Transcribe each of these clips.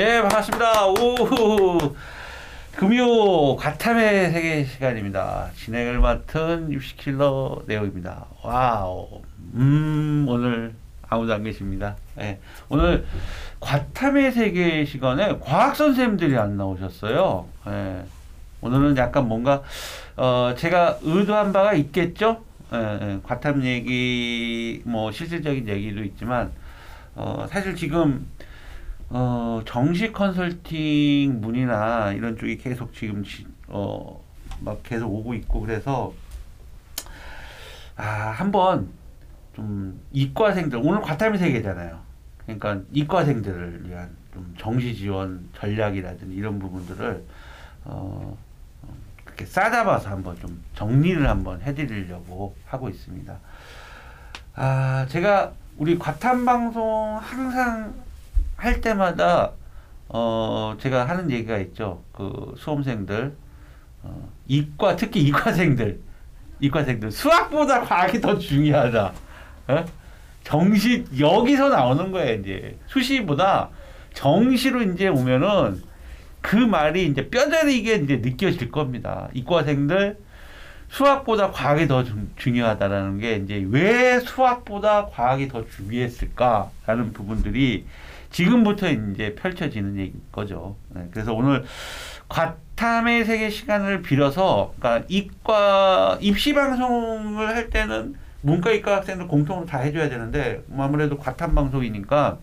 예, 반갑습니다. 오, 금요 과탐의 세계 시간입니다. 진행을 맡은 입시킬러 네오입니다. Wow. 음, 오늘 아무도 안 계십니다. 예. 오늘 과탐의 세계 시간에 과학 선생님들이 안 나오셨어요. 예. 오늘은 약간 뭔가 어 제가 의도한 바가 있겠죠. 예, 예. 과탐 얘기 뭐 실질적인 얘기도 있지만 어 사실 지금 어 정식 컨설팅 문이나 이런 쪽이 계속 지금 어 막 계속 오고 있고 그래서 아 한번 좀 이과생들 오늘 과탐의 세계잖아요. 그러니까 이과생들을 위한 좀 정시 지원 전략이라든지 이런 부분들을 어 그렇게 싸잡아서 한번 좀 정리를 한번 해드리려고 하고 있습니다. 아 제가 우리 과탐 방송 항상 할 때마다 어 제가 하는 얘기가 있죠. 그 수험생들 어, 이과 특히 이과생들 이과생들 수학보다 과학이 더 중요하다. 어? 정시 여기서 나오는 거예요 이제 수시보다 정시로 이제 오면은 그 말이 이제 뼈저리게 이제 느껴질 겁니다. 이과생들 수학보다 과학이 더 중, 중요하다라는 게 이제 왜 수학보다 과학이 더 중요했을까라는 부분들이 지금부터 이제 펼쳐지는 얘기 거죠. 네, 그래서 오늘 과탐의 세계 시간을 빌어서 그러니까 이과 입시 방송을 할 때는 문과 이과 학생들 공통으로 다 해줘야 되는데 아무래도 과탐 방송이니까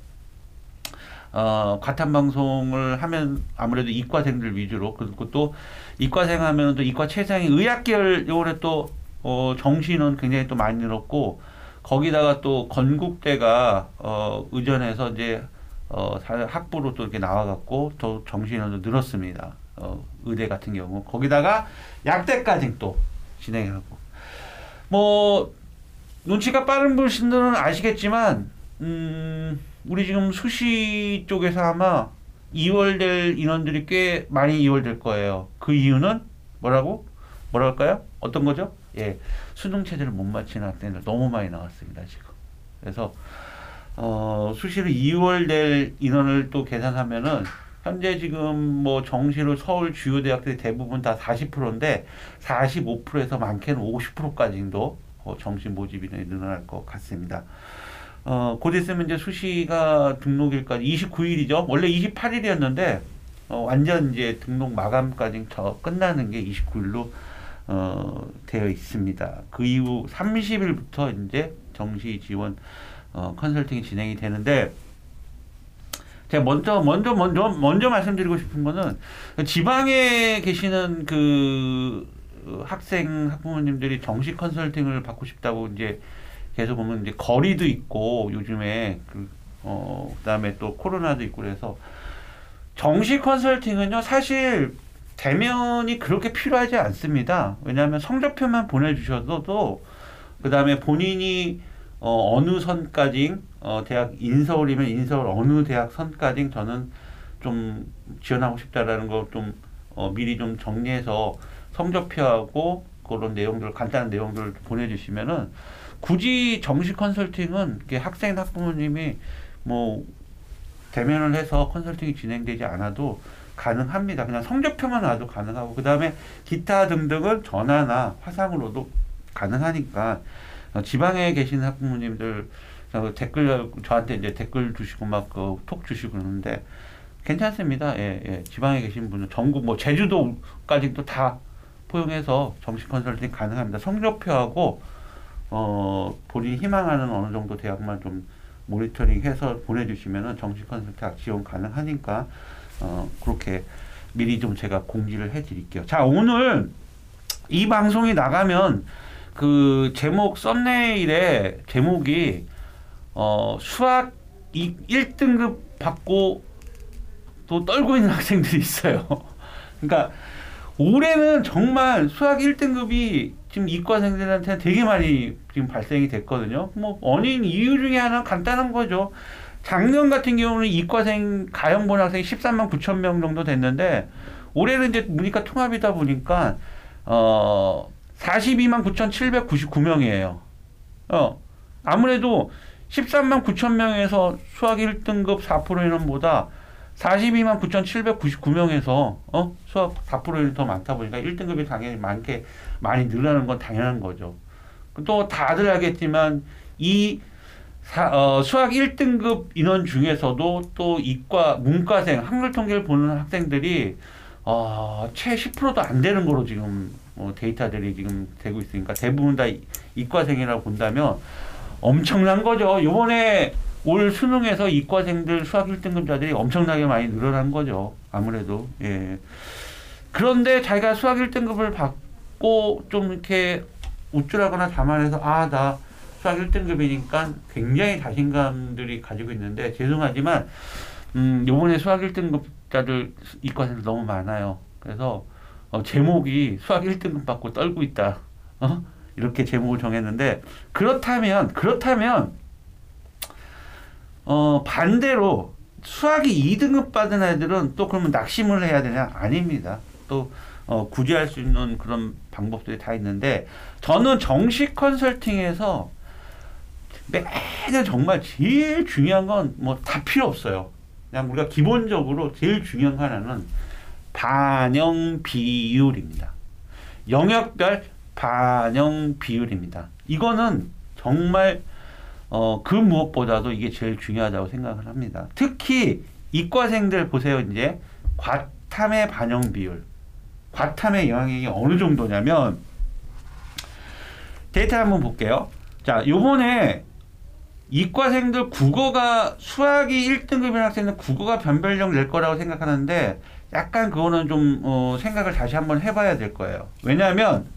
어, 과탐 방송을 하면 아무래도 이과생들 위주로 그리고 또 이과생 하면 또 이과 최상위 의학 계열 요번에 또 어, 정시는 굉장히 또 많이 늘었고 거기다가 또 건국대가 어, 의전해서 이제 어, 학부로 또 이렇게 나와갖고 또 정시인원도 늘었습니다. 어, 의대 같은 경우 거기다가 약대까지 또 진행하고 뭐 눈치가 빠른 분들은 아시겠지만 음, 우리 지금 수시 쪽에서 아마 2월될 인원들이 꽤 많이 2월될 거예요. 그 이유는 뭐라고? 뭐랄까요? 어떤 거죠? 예, 수능 체제를 못 맞히는 학생들 너무 많이 나왔습니다 지금. 그래서 어, 수시로 2월 될 인원을 또 계산하면은 현재 지금 뭐 정시로 서울 주요 대학들이 대부분 다 40%인데 45%에서 많게는 50%까지도 어, 정시 모집 인원이 늘어날 것 같습니다. 어, 곧 있으면 이제 수시가 등록일까지 29일이죠. 원래 28일이었는데 어, 완전 이제 등록 마감까지 저 끝나는 게 29일로 어, 되어 있습니다. 그 이후 30일부터 이제 정시 지원 어, 컨설팅이 진행이 되는데 제가 먼저 먼저 먼저 먼저 말씀드리고 싶은 거는 지방에 계시는 그 학생 학부모님들이 정식 컨설팅을 받고 싶다고 이제 계속 보면 이제 거리도 있고 요즘에 그, 어, 그다음에 또 코로나도 있고 그래서 정식 컨설팅은요 사실 대면이 그렇게 필요하지 않습니다. 왜냐하면 성적표만 보내주셔도 그 다음에 본인이 어, 어느 선까지 어, 대학 인서울이면 인서울 어느 대학 선까지 저는 좀 지원하고 싶다라는 거좀 어, 미리 좀 정리해서 성적표하고 그런 내용들 간단한 내용들을 보내주시면은 굳이 정식 컨설팅은 학생 학부모님이 뭐 대면을 해서 컨설팅이 진행되지 않아도 가능합니다. 그냥 성적표만 놔도 가능하고 그 다음에 기타 등등은 전화나 화상으로도 가능하니까 지방에 계신 학부모님들 댓글 저한테 이제 댓글 주시고 막그톡 주시고 그러는데 괜찮습니다. 예, 예. 지방에 계신 분은 전국 뭐 제주도까지도 다 포용해서 정식 컨설팅 가능합니다. 성적표하고 어, 본인이 희망하는 어느 정도 대학만 좀 모니터링해서 보내주시면은 정식 컨설팅 지원 가능하니까 어, 그렇게 미리 좀 제가 공지를 해드릴게요. 자 오늘 이 방송이 나가면 그 제목 썸네일에 제목이 어, 수학 1등급 받고 또 떨고 있는 학생들이 있어요. 그러니까 올해는 정말 수학 1등급이 지금 이과생들한테 되게 많이 지금 발생이 됐거든요. 뭐 원인 이유 중에 하나 간단한 거죠. 작년 같은 경우는 이과생 가형본 학생이 13만 9천 명 정도 됐는데 올해는 이제 문이과 통합이다 보니까 어 42만 9,799명이에요. 어 아무래도 13만 9천 명에서 수학 1등급 4% 인원보다 42만 9,799명에서 어? 수학 4%이 더 많다 보니까 1등급이 당연히 많게 많이 늘어나는 건 당연한 거죠. 또 다들 알겠지만 이 사, 어, 수학 1등급 인원 중에서도 또 이과 문과생 한글 통계를 보는 학생들이 어, 채 10%도 안 되는 거로 지금 어, 데이터들이 지금 되고 있으니까 대부분 다 이- 이과생이라고 본다면 엄청난 거죠. 요번에 올 수능에서 이과생들 수학 1등급자들이 엄청나게 많이 늘어난 거죠. 아무래도. 예. 그런데 자기가 수학 1등급을 받고 좀 이렇게 우쭐하거나 자만해서 아, 나 수학 1등급이니까 굉장히 자신감들이 가지고 있는데 죄송하지만 음, 요번에 수학 1등급자들 이과생들 너무 많아요. 그래서 어, 제목이 수학 1등급 받고 떨고 있다. 어? 이렇게 제목을 정했는데 그렇다면 그렇다면 어, 반대로 수학이 2등급 받은 애들은 또 그러면 낙심을 해야 되냐? 아닙니다. 또 어, 구제할 수 있는 그런 방법들이 다 있는데 저는 정식 컨설팅에서 매년 정말 제일 중요한 건 뭐 다 필요 없어요. 그냥 우리가 기본적으로 제일 중요한 거 하나는 반영 비율입니다. 영역별 반영 비율입니다. 이거는 정말 어, 그 무엇보다도 이게 제일 중요하다고 생각을 합니다. 특히 이과생들 보세요. 이제 과탐의 반영 비율. 과탐의 영향이 어느 정도냐면 데이터 한번 볼게요. 자, 요번에 이과생들 국어가 수학이 1등급인 학생들 국어가 변별력 낼 거라고 생각하는데 약간 그거는 좀 어, 생각을 다시 한번 해봐야 될 거예요. 왜냐하면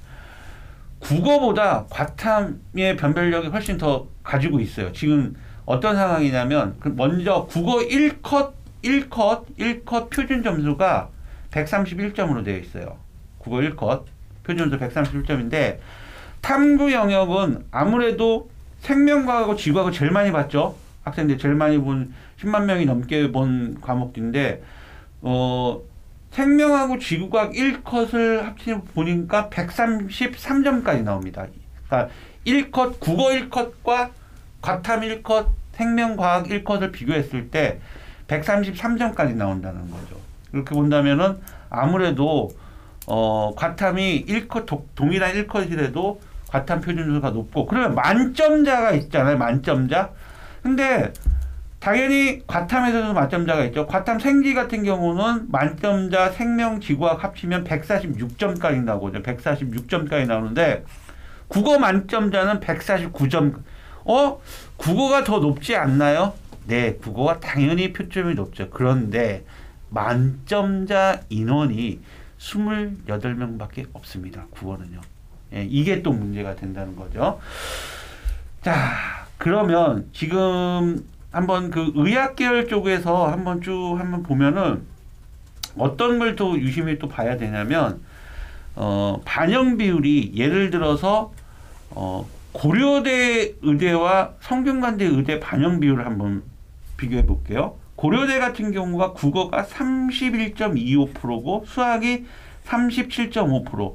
국어보다 과탐의 변별력이 훨씬 더 가지고 있어요. 지금 어떤 상황이냐면 그 먼저 국어 1컷 1컷 1컷 표준 점수가 131점으로 되어 있어요. 국어 1컷 표준 점수 131점인데 탐구 영역은 아무래도 생명과학하고 지구하고 제일 많이 봤죠. 학생들 제일 많이 본 10만 명이 넘게 본 과목인데 어 생명하고 지구과학 1컷을 합치면 보니까 133점까지 나옵니다. 그러니까 1컷 국어 1컷과 과탐 1컷 생명과학 1컷을 비교했을 때 133점까지 나온다는 거죠. 이렇게 본다면은 아무래도 어 과탐이 1컷 도- 동일한 1컷이라도 과탐 표준수가 높고 그러면 만점자가 있잖아요. 만점자. 근데 당연히 과탐에서도 만점자가 있죠. 과탐 생지 같은 경우는 만점자 생명 지구학 합치면 146점까지 나오죠. 146점까지 나오는데 국어 만점자는 149점. 어? 국어가 더 높지 않나요? 네, 국어가 당연히 표점이 높죠. 그런데 만점자 인원이 28명밖에 없습니다. 국어는요. 예, 이게 또 문제가 된다는 거죠. 자, 그러면 지금 한번 그 의학 계열 쪽에서 한번 쭉 한번 보면은 어떤 걸 또 유심히 또 봐야 되냐면 어, 반영 비율이 예를 들어서 어, 고려대 의대와 성균관대 의대 반영 비율을 한번 비교해 볼게요. 고려대 같은 경우가 국어가 31.25%고 수학이 37.5%,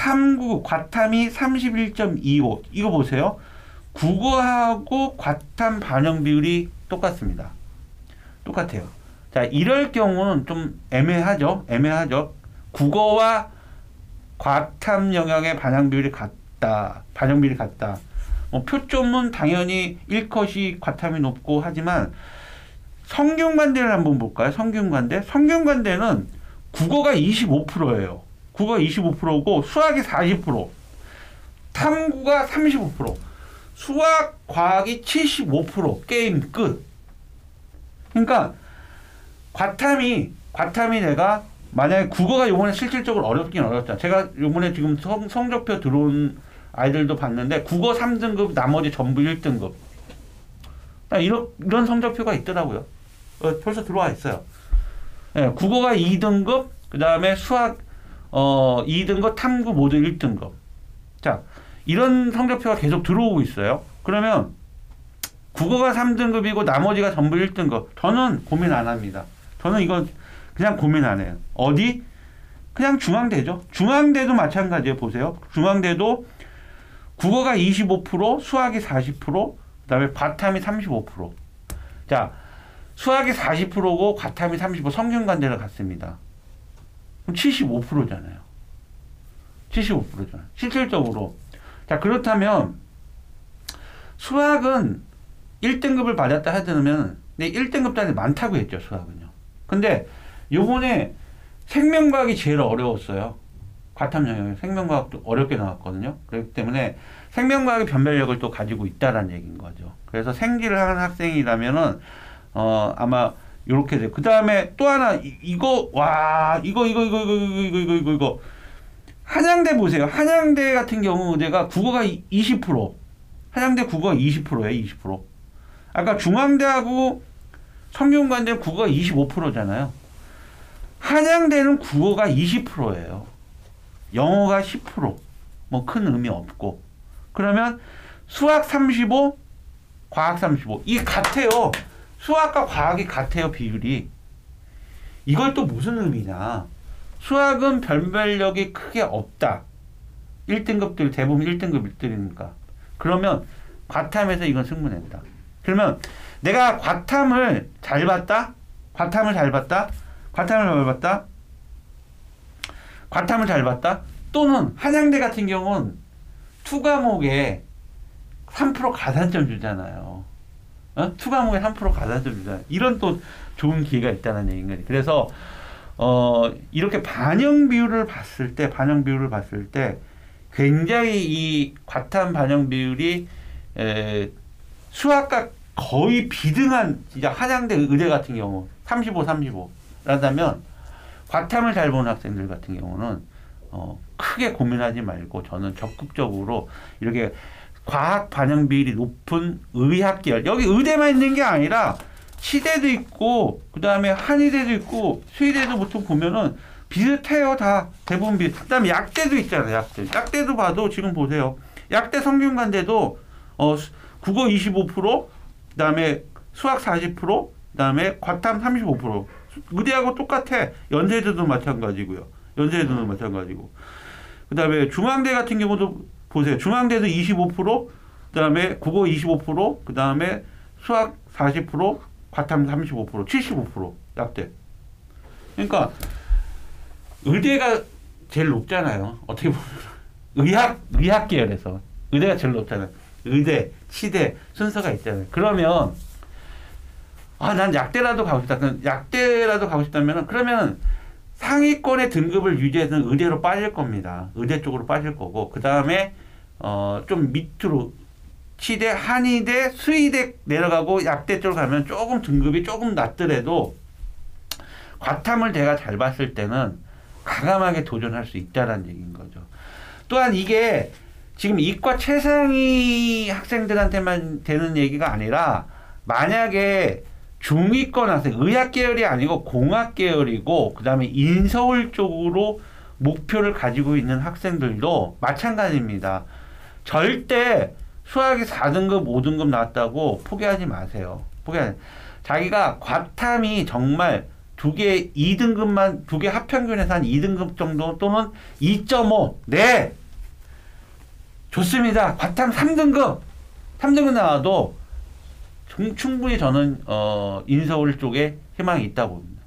탐구 과탐이 31.25. 이거 보세요. 국어하고 과탐 반영 비율이 똑같습니다. 똑같아요. 자, 이럴 경우는 좀 애매하죠. 애매하죠. 국어와 과탐 영역의 반영 비율이 같다. 반영 비율이 같다. 뭐 표점은 당연히 1컷이 과탐이 높고 하지만 성균관대를 한번 볼까요? 성균관대. 성균관대는 국어가 25%예요. 국어 25%고 수학이 40%, 탐구가 35%, 수학, 과학이 75% 게임 끝. 그러니까 과탐이 과탐이 내가 만약에 국어가 이번에 실질적으로 어렵긴 어렵다. 제가 이번에 지금 성, 성적표 들어온 아이들도 봤는데 국어 3등급 나머지 전부 1등급. 이런 이런 성적표가 있더라고요. 어, 벌써 들어와 있어요. 예, 국어가 2등급, 그 다음에 수학 어 2등급, 탐구 모두 1등급. 자, 이런 성적표가 계속 들어오고 있어요. 그러면 국어가 3등급이고 나머지가 전부 1등급. 저는 고민 안 합니다. 저는 이건 그냥 고민 안 해요. 어디? 그냥 중앙대죠. 중앙대도 마찬가지예요. 보세요. 중앙대도 국어가 25%, 수학이 40%, 그다음에 과탐이 35%. 자, 수학이 40%고 과탐이 35, 성균관대를 갔습니다. 그럼 75%잖아요. 75%잖아요. 실질적으로. 자, 그렇다면 수학은 1등급을 받았다 하더라면 네, 1등급짜리 많다고 했죠, 수학은요. 근데 요번에 생명과학이 제일 어려웠어요. 과탐 영역에 생명과학도 어렵게 나왔거든요. 그렇기 때문에 생명과학의 변별력을 또 가지고 있다라는 얘기인 거죠. 그래서 생기를 하는 학생이라면은 어 아마 요렇게 돼. 그 다음에 또 하나 이, 이거 와 이거 이거 이거 이거 이거 이거 이거 이거 한양대 보세요. 한양대 같은 경우 내가 국어가 20% 한양대 국어가 20%예요. 20%. 아까 중앙대하고 성균관대 국어가 25%잖아요. 한양대는 국어가 20%예요. 영어가 10%. 뭐 큰 의미 없고. 그러면 수학 35, 과학 35. 이 같아요. 수학과 과학이 같아요, 비율이. 이걸 또 무슨 의미냐. 수학은 변별력이 크게 없다. 1등급들, 대부분 1등급들이니까. 그러면 과탐에서 이건 승부낸다. 그러면 내가 과탐을 잘 봤다? 과탐을 잘 봤다? 과탐을 잘 봤다? 과탐을 잘 봤다? 또는 한양대 같은 경우는 two 과목에 3% 가산점 주잖아요. 어? two 과목에 3% 가산점 주잖아요. 이런 또 좋은 기회가 있다는 얘기인 거지. 그래서 어 이렇게 반영 비율을 봤을 때 반영 비율을 봤을 때 굉장히 이 과탐 반영 비율이 에, 수학과 거의 비등한 진짜 한양대 의대 같은 경우 35, 35 라다면 과탐을 잘 보는 학생들 같은 경우는 어, 크게 고민하지 말고 저는 적극적으로 이렇게 과학 반영 비율이 높은 의학 계열 여기 의대만 있는 게 아니라 치대도 있고 그 다음에 한의대도 있고 수의대도 보통 보면은 비슷해요 다 대부분 비슷. 그다음에 약대도 있잖아요 약대. 약대도 봐도 지금 보세요. 약대 성균관대도 어 국어 25% 그다음에 수학 40% 그다음에 과탐 35% 의대하고 똑같아. 연세대도 마찬가지고요. 연세대도 마찬가지고. 그다음에 중앙대 같은 경우도 보세요. 중앙대도 25% 그다음에 국어 25% 그다음에 수학 40% 과탐 35% 75% 약대. 그러니까 의대가 제일 높잖아요. 어떻게 보면 의학 의학 계열에서 의대가 제일 높잖아요. 의대, 치대 순서가 있잖아요. 그러면 아 난 약대라도 가고 싶다. 약대라도 가고 싶다면 그러면 상위권의 등급을 유지해서 의대로 빠질 겁니다. 의대 쪽으로 빠질 거고 그 다음에 어 좀 밑으로 치대, 한의대, 수의대 내려가고 약대 쪽으로 가면 조금 등급이 조금 낮더라도 과탐을 내가 잘 봤을 때는 과감하게 도전할 수 있다라는 얘기인 거죠. 또한 이게 지금 이과 최상위 학생들한테만 되는 얘기가 아니라 만약에 중위권 학생, 의학 계열이 아니고 공학 계열이고 그다음에 인서울 쪽으로 목표를 가지고 있는 학생들도 마찬가지입니다. 절대 수학이 4등급, 5등급 나왔다고 포기하지 마세요. 포기하지. 자기가 과탐이 정말 두 개 2등급만 두 개 합평균에서 한 2등급 정도 또는 2.5. 네. 좋습니다. 과탐 3등급. 3등급 나와도 충분히 저는 어 인서울 쪽에 희망이 있다고 봅니다.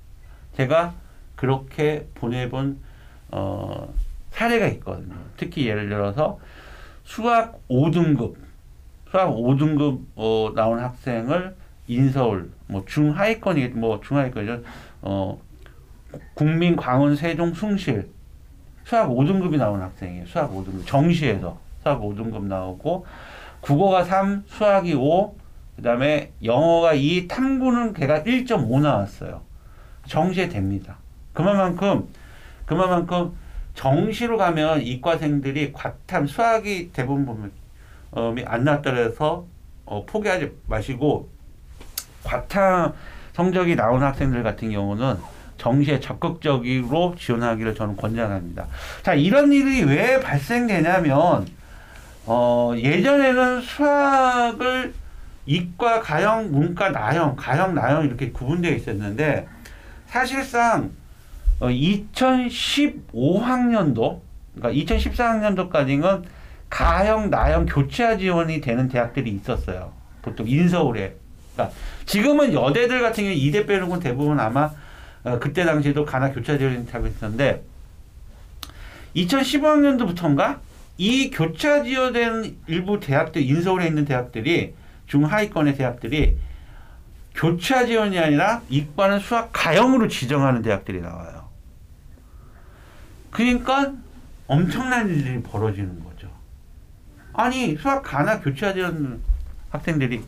제가 그렇게 보내본 어 사례가 있거든요. 특히 예를 들어서 수학 5등급 수학 5등급 어, 나온 학생을 인서울 뭐 중하위권이 뭐 중하위권이죠. 어 국민 광원 세종 숭실 수학 5등급이 나온 학생이에요. 수학 5등급 정시에서 수학 5등급 나오고 국어가 3, 수학이 5, 그다음에 영어가 2, 탐구는 걔가 1.5 나왔어요. 정시에 됩니다. 그만큼 그만큼 정시로 가면 이과생들이 과탐 수학이 대부분 보면 어, 안 나왔더라서 어, 포기하지 마시고 과탐 성적이 나온 학생들 같은 경우는 정시에 적극적으로 지원하기를 저는 권장합니다. 자, 이런 일이 왜 발생되냐면 어, 예전에는 수학을 이과, 가형, 문과, 나형, 가형, 나형 이렇게 구분되어 있었는데 사실상 어, 2015학년도 그러니까 2014학년도까지는 가형, 나형 교차 지원이 되는 대학들이 있었어요. 보통 인서울에 그러니까 지금은 여대들 같은 경우 이대 빼놓고 대부분 아마 어, 그때 당시에도 가나 교차 지원이 하고 있었는데 2015학년도부터인가 이 교차 지원된 일부 대학들 인서울에 있는 대학들이 중하위권의 대학들이 교차 지원이 아니라 이과는 수학 가형으로 지정하는 대학들이 나와요. 그러니까 엄청난 일이 벌어지는 거죠. 아니 수학 가나 교차 지원 학생들이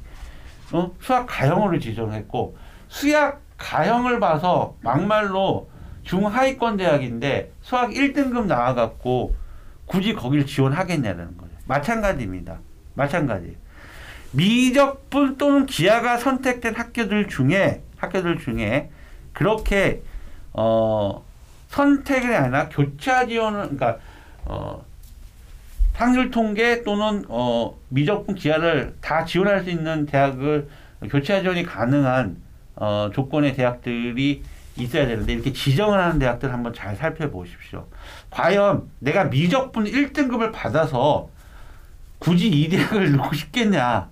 어? 수학 가형으로 지정했고 수학 가형을 봐서 막말로 중하위권 대학인데 수학 1등급 나와갖고 굳이 거길 지원하겠냐는 거죠. 마찬가지입니다. 마찬가지. 미적분 또는 기하가 선택된 학교들 중에 학교들 중에 그렇게 어 선택이 아니라 교차 지원을 그러니까 어 확률 통계 또는 어 미적분 기하를 다 지원할 수 있는 대학을 교차 지원이 가능한 어 조건의 대학들이 있어야 되는데 이렇게 지정을 하는 대학들 한번 잘 살펴보십시오. 과연 내가 미적분 1등급을 받아서 굳이 이 대학을 넣고 싶겠냐?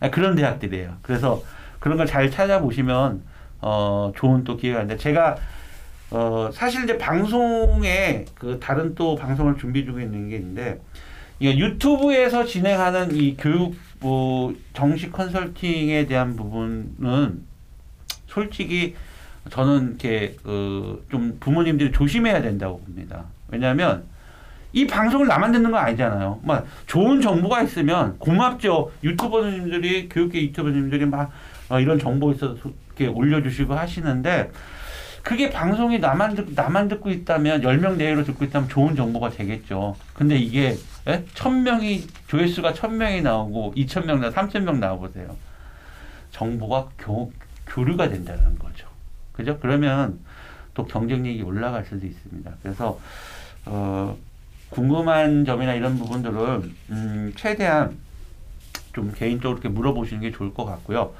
아, 그런 대학들이에요. 그래서 그런 걸 잘 찾아보시면 어, 좋은 또 기회가 있는데 제가 어, 사실 이제 방송에 그 다른 또 방송을 준비 중에 있는 게 있는데 이게 유튜브에서 진행하는 이 교육 뭐 정식 컨설팅에 대한 부분은 솔직히 저는 이렇게 그 좀 부모님들이 조심해야 된다고 봅니다. 왜냐하면 이 방송을 나만 듣는 건 아니잖아요. 막 좋은 정보가 있으면 고맙죠. 유튜버님들이 교육계 유튜버님들이 막 어, 이런 정보 있어서 이렇게 올려주시고 하시는데 그게 방송이 나만 듣 나만 듣고 있다면 열명 내외로 듣고 있다면 좋은 정보가 되겠죠. 근데 이게 예? 천 명이 조회수가 천 명이 나오고 이천 명 나, 삼천 명 나와 보세요. 정보가 교, 교류가 된다는 거죠. 그죠? 그러면 또 경쟁력이 올라갈 수도 있습니다. 그래서 어, 궁금한 점이나 이런 부분들은 음, 최대한 좀 개인적으로 이렇게 물어보시는 게 좋을 것 같고요.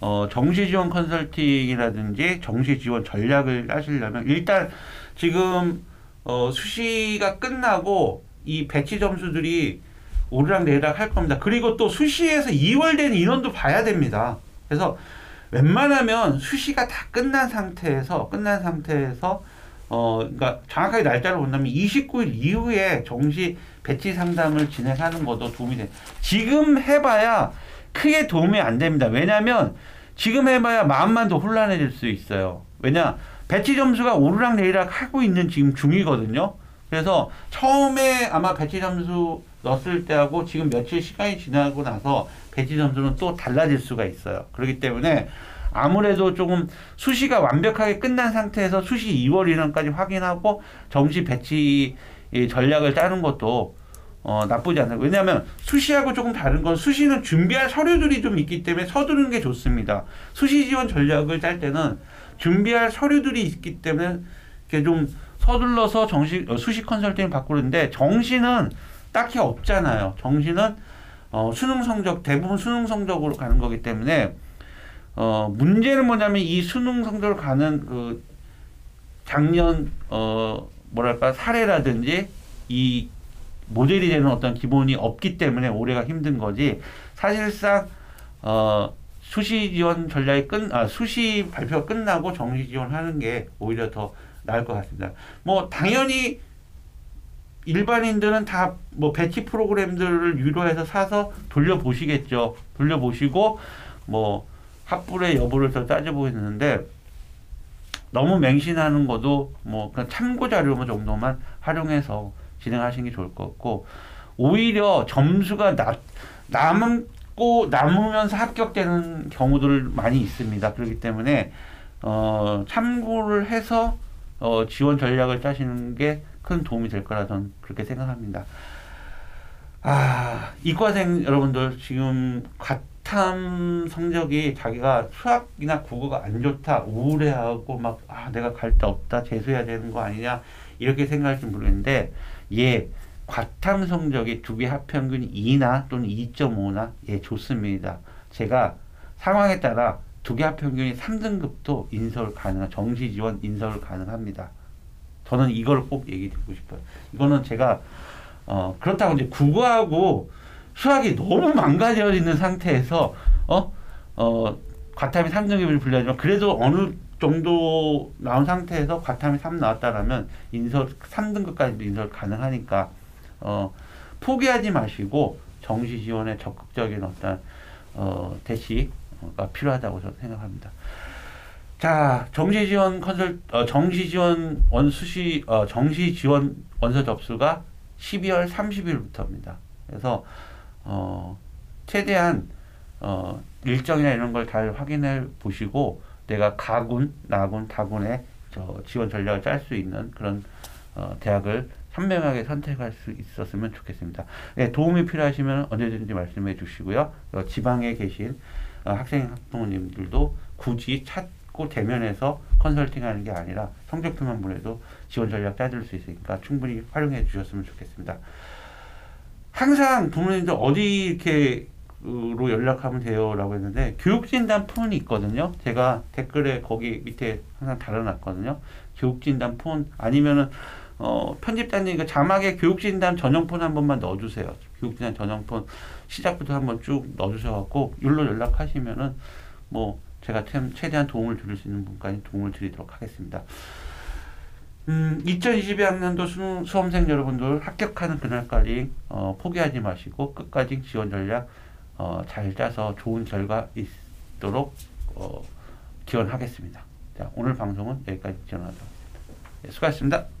어, 정시 지원 컨설팅이라든지 정시 지원 전략을 하시려면 일단 지금 어, 수시가 끝나고 이 배치 점수들이 오르락 내리락 할 겁니다. 그리고 또 수시에서 2월 된 인원도 봐야 됩니다. 그래서 웬만하면 수시가 다 끝난 상태에서 끝난 상태에서 어 그러니까 정확하게 날짜를 본다면 29일 이후에 정시 배치 상담을 진행하는 것도 도움이 돼. 지금 해봐야 크게 도움이 안 됩니다. 왜냐하면 지금 해봐야 마음만 더 혼란해질 수 있어요. 왜냐 배치 점수가 오르락 내리락 하고 있는 지금 중이거든요. 그래서 처음에 아마 배치 점수 넣었을 때하고 지금 며칠 시간이 지나고 나서 배치 점수는 또 달라질 수가 있어요. 그렇기 때문에 아무래도 조금 수시가 완벽하게 끝난 상태에서 수시 2월 인원까지 확인하고 정시 배치 전략을 짜는 것도 어, 나쁘지 않아요. 왜냐하면 수시하고 조금 다른 건 수시는 준비할 서류들이 좀 있기 때문에 서두르는 게 좋습니다. 수시 지원 전략을 짤 때는 준비할 서류들이 있기 때문에 이렇게 좀 서둘러서 정시 어, 수시 컨설팅을 바꾸는데 정시는 딱히 없잖아요. 정시는 어, 수능 성적 대부분 수능 성적으로 가는 거기 때문에 어, 문제는 뭐냐면 이 수능 성적을 가는 그 작년 어 뭐랄까 사례라든지 이 모델이 되는 어떤 기본이 없기 때문에 올해가 힘든 거지 사실상 어 수시 지원 전략이 끝, 아, 수시 발표가 끝나고 정시 지원하는 게 오히려 더 나을 것 같습니다. 뭐 당연히 일반인들은 다 뭐 배치 프로그램들을 유료해서 사서 돌려보시겠죠. 돌려보시고 뭐 합불의 여부를 더 따져보겠는데 너무 맹신하는 것도 뭐 그냥 참고 자료 정도만 활용해서 진행하시는 게 좋을 것 같고 오히려 점수가 나, 남고 남으면서 합격되는 경우들 많이 있습니다. 그렇기 때문에 어, 참고를 해서 어, 지원 전략을 짜시는 게 큰 도움이 될 거라 저는 그렇게 생각합니다. 아, 이과생 여러분들 지금 과탐 성적이 자기가 수학이나 국어가 안 좋다, 우울해하고 막, 아, 내가 갈 데 없다, 재수해야 되는 거 아니냐, 이렇게 생각할지 모르겠는데, 예, 과탐 성적이 두 개 합평균 2나 또는 2.5나, 예, 좋습니다. 제가 상황에 따라 두 개 합평균이 3등급도 인설 가능한, 정시 지원 인설 가능합니다. 저는 이걸 꼭 얘기 드리고 싶어요. 이거는 제가 어 그렇다고 이제 국어하고 수학이 너무 망가져 있는 상태에서 어 어, 과탐이 3등급을 불리하지만 그래도 어느 정도 나온 상태에서 과탐이 3 나왔다라면 인설 3등급까지도 인설 가능하니까 어, 포기하지 마시고 정시 지원에 적극적인 어떤 어, 대시가 필요하다고 저는 생각합니다. 자, 정시 지원 컨설 어, 정시 지원 원수시 어, 정시 지원 원서 접수가 12월 30일부터입니다. 그래서 어, 최대한 어, 일정이나 이런 걸 잘 확인해 보시고 내가 가군, 나군, 다군의 저 지원 전략을 짤 수 있는 그런 어, 대학을 현명하게 선택할 수 있었으면 좋겠습니다. 네, 도움이 필요하시면 언제든지 말씀해 주시고요. 어, 지방에 계신 어, 학생 학부모님들도 굳이 찾고 대면해서 컨설팅하는 게 아니라 성적표만 보내도 지원 전략 짜줄 수 있으니까 충분히 활용해 주셨으면 좋겠습니다. 항상 부모님들 어디 이렇게 로 연락하면 돼요라고 했는데 교육진단 폰이 있거든요. 제가 댓글에 거기 밑에 항상 달아놨거든요. 교육진단 폰 아니면은 어, 편집자님 그 자막에 교육진단 전용폰 한 번만 넣어주세요. 교육진단 전용폰 시작부터 한번 쭉 넣어주셔갖고 율로 연락하시면은 뭐 제가 참 최대한 도움을 드릴 수 있는 분까지 도움을 드리도록 하겠습니다. 음, 2022학년도 수, 수험생 여러분들 합격하는 그날까지 어, 포기하지 마시고 끝까지 지원 전략 어, 잘 짜서 좋은 결과 있도록 어, 기원하겠습니다. 자, 오늘 방송은 여기까지 지원하도록 하겠습니다. 네, 수고하셨습니다.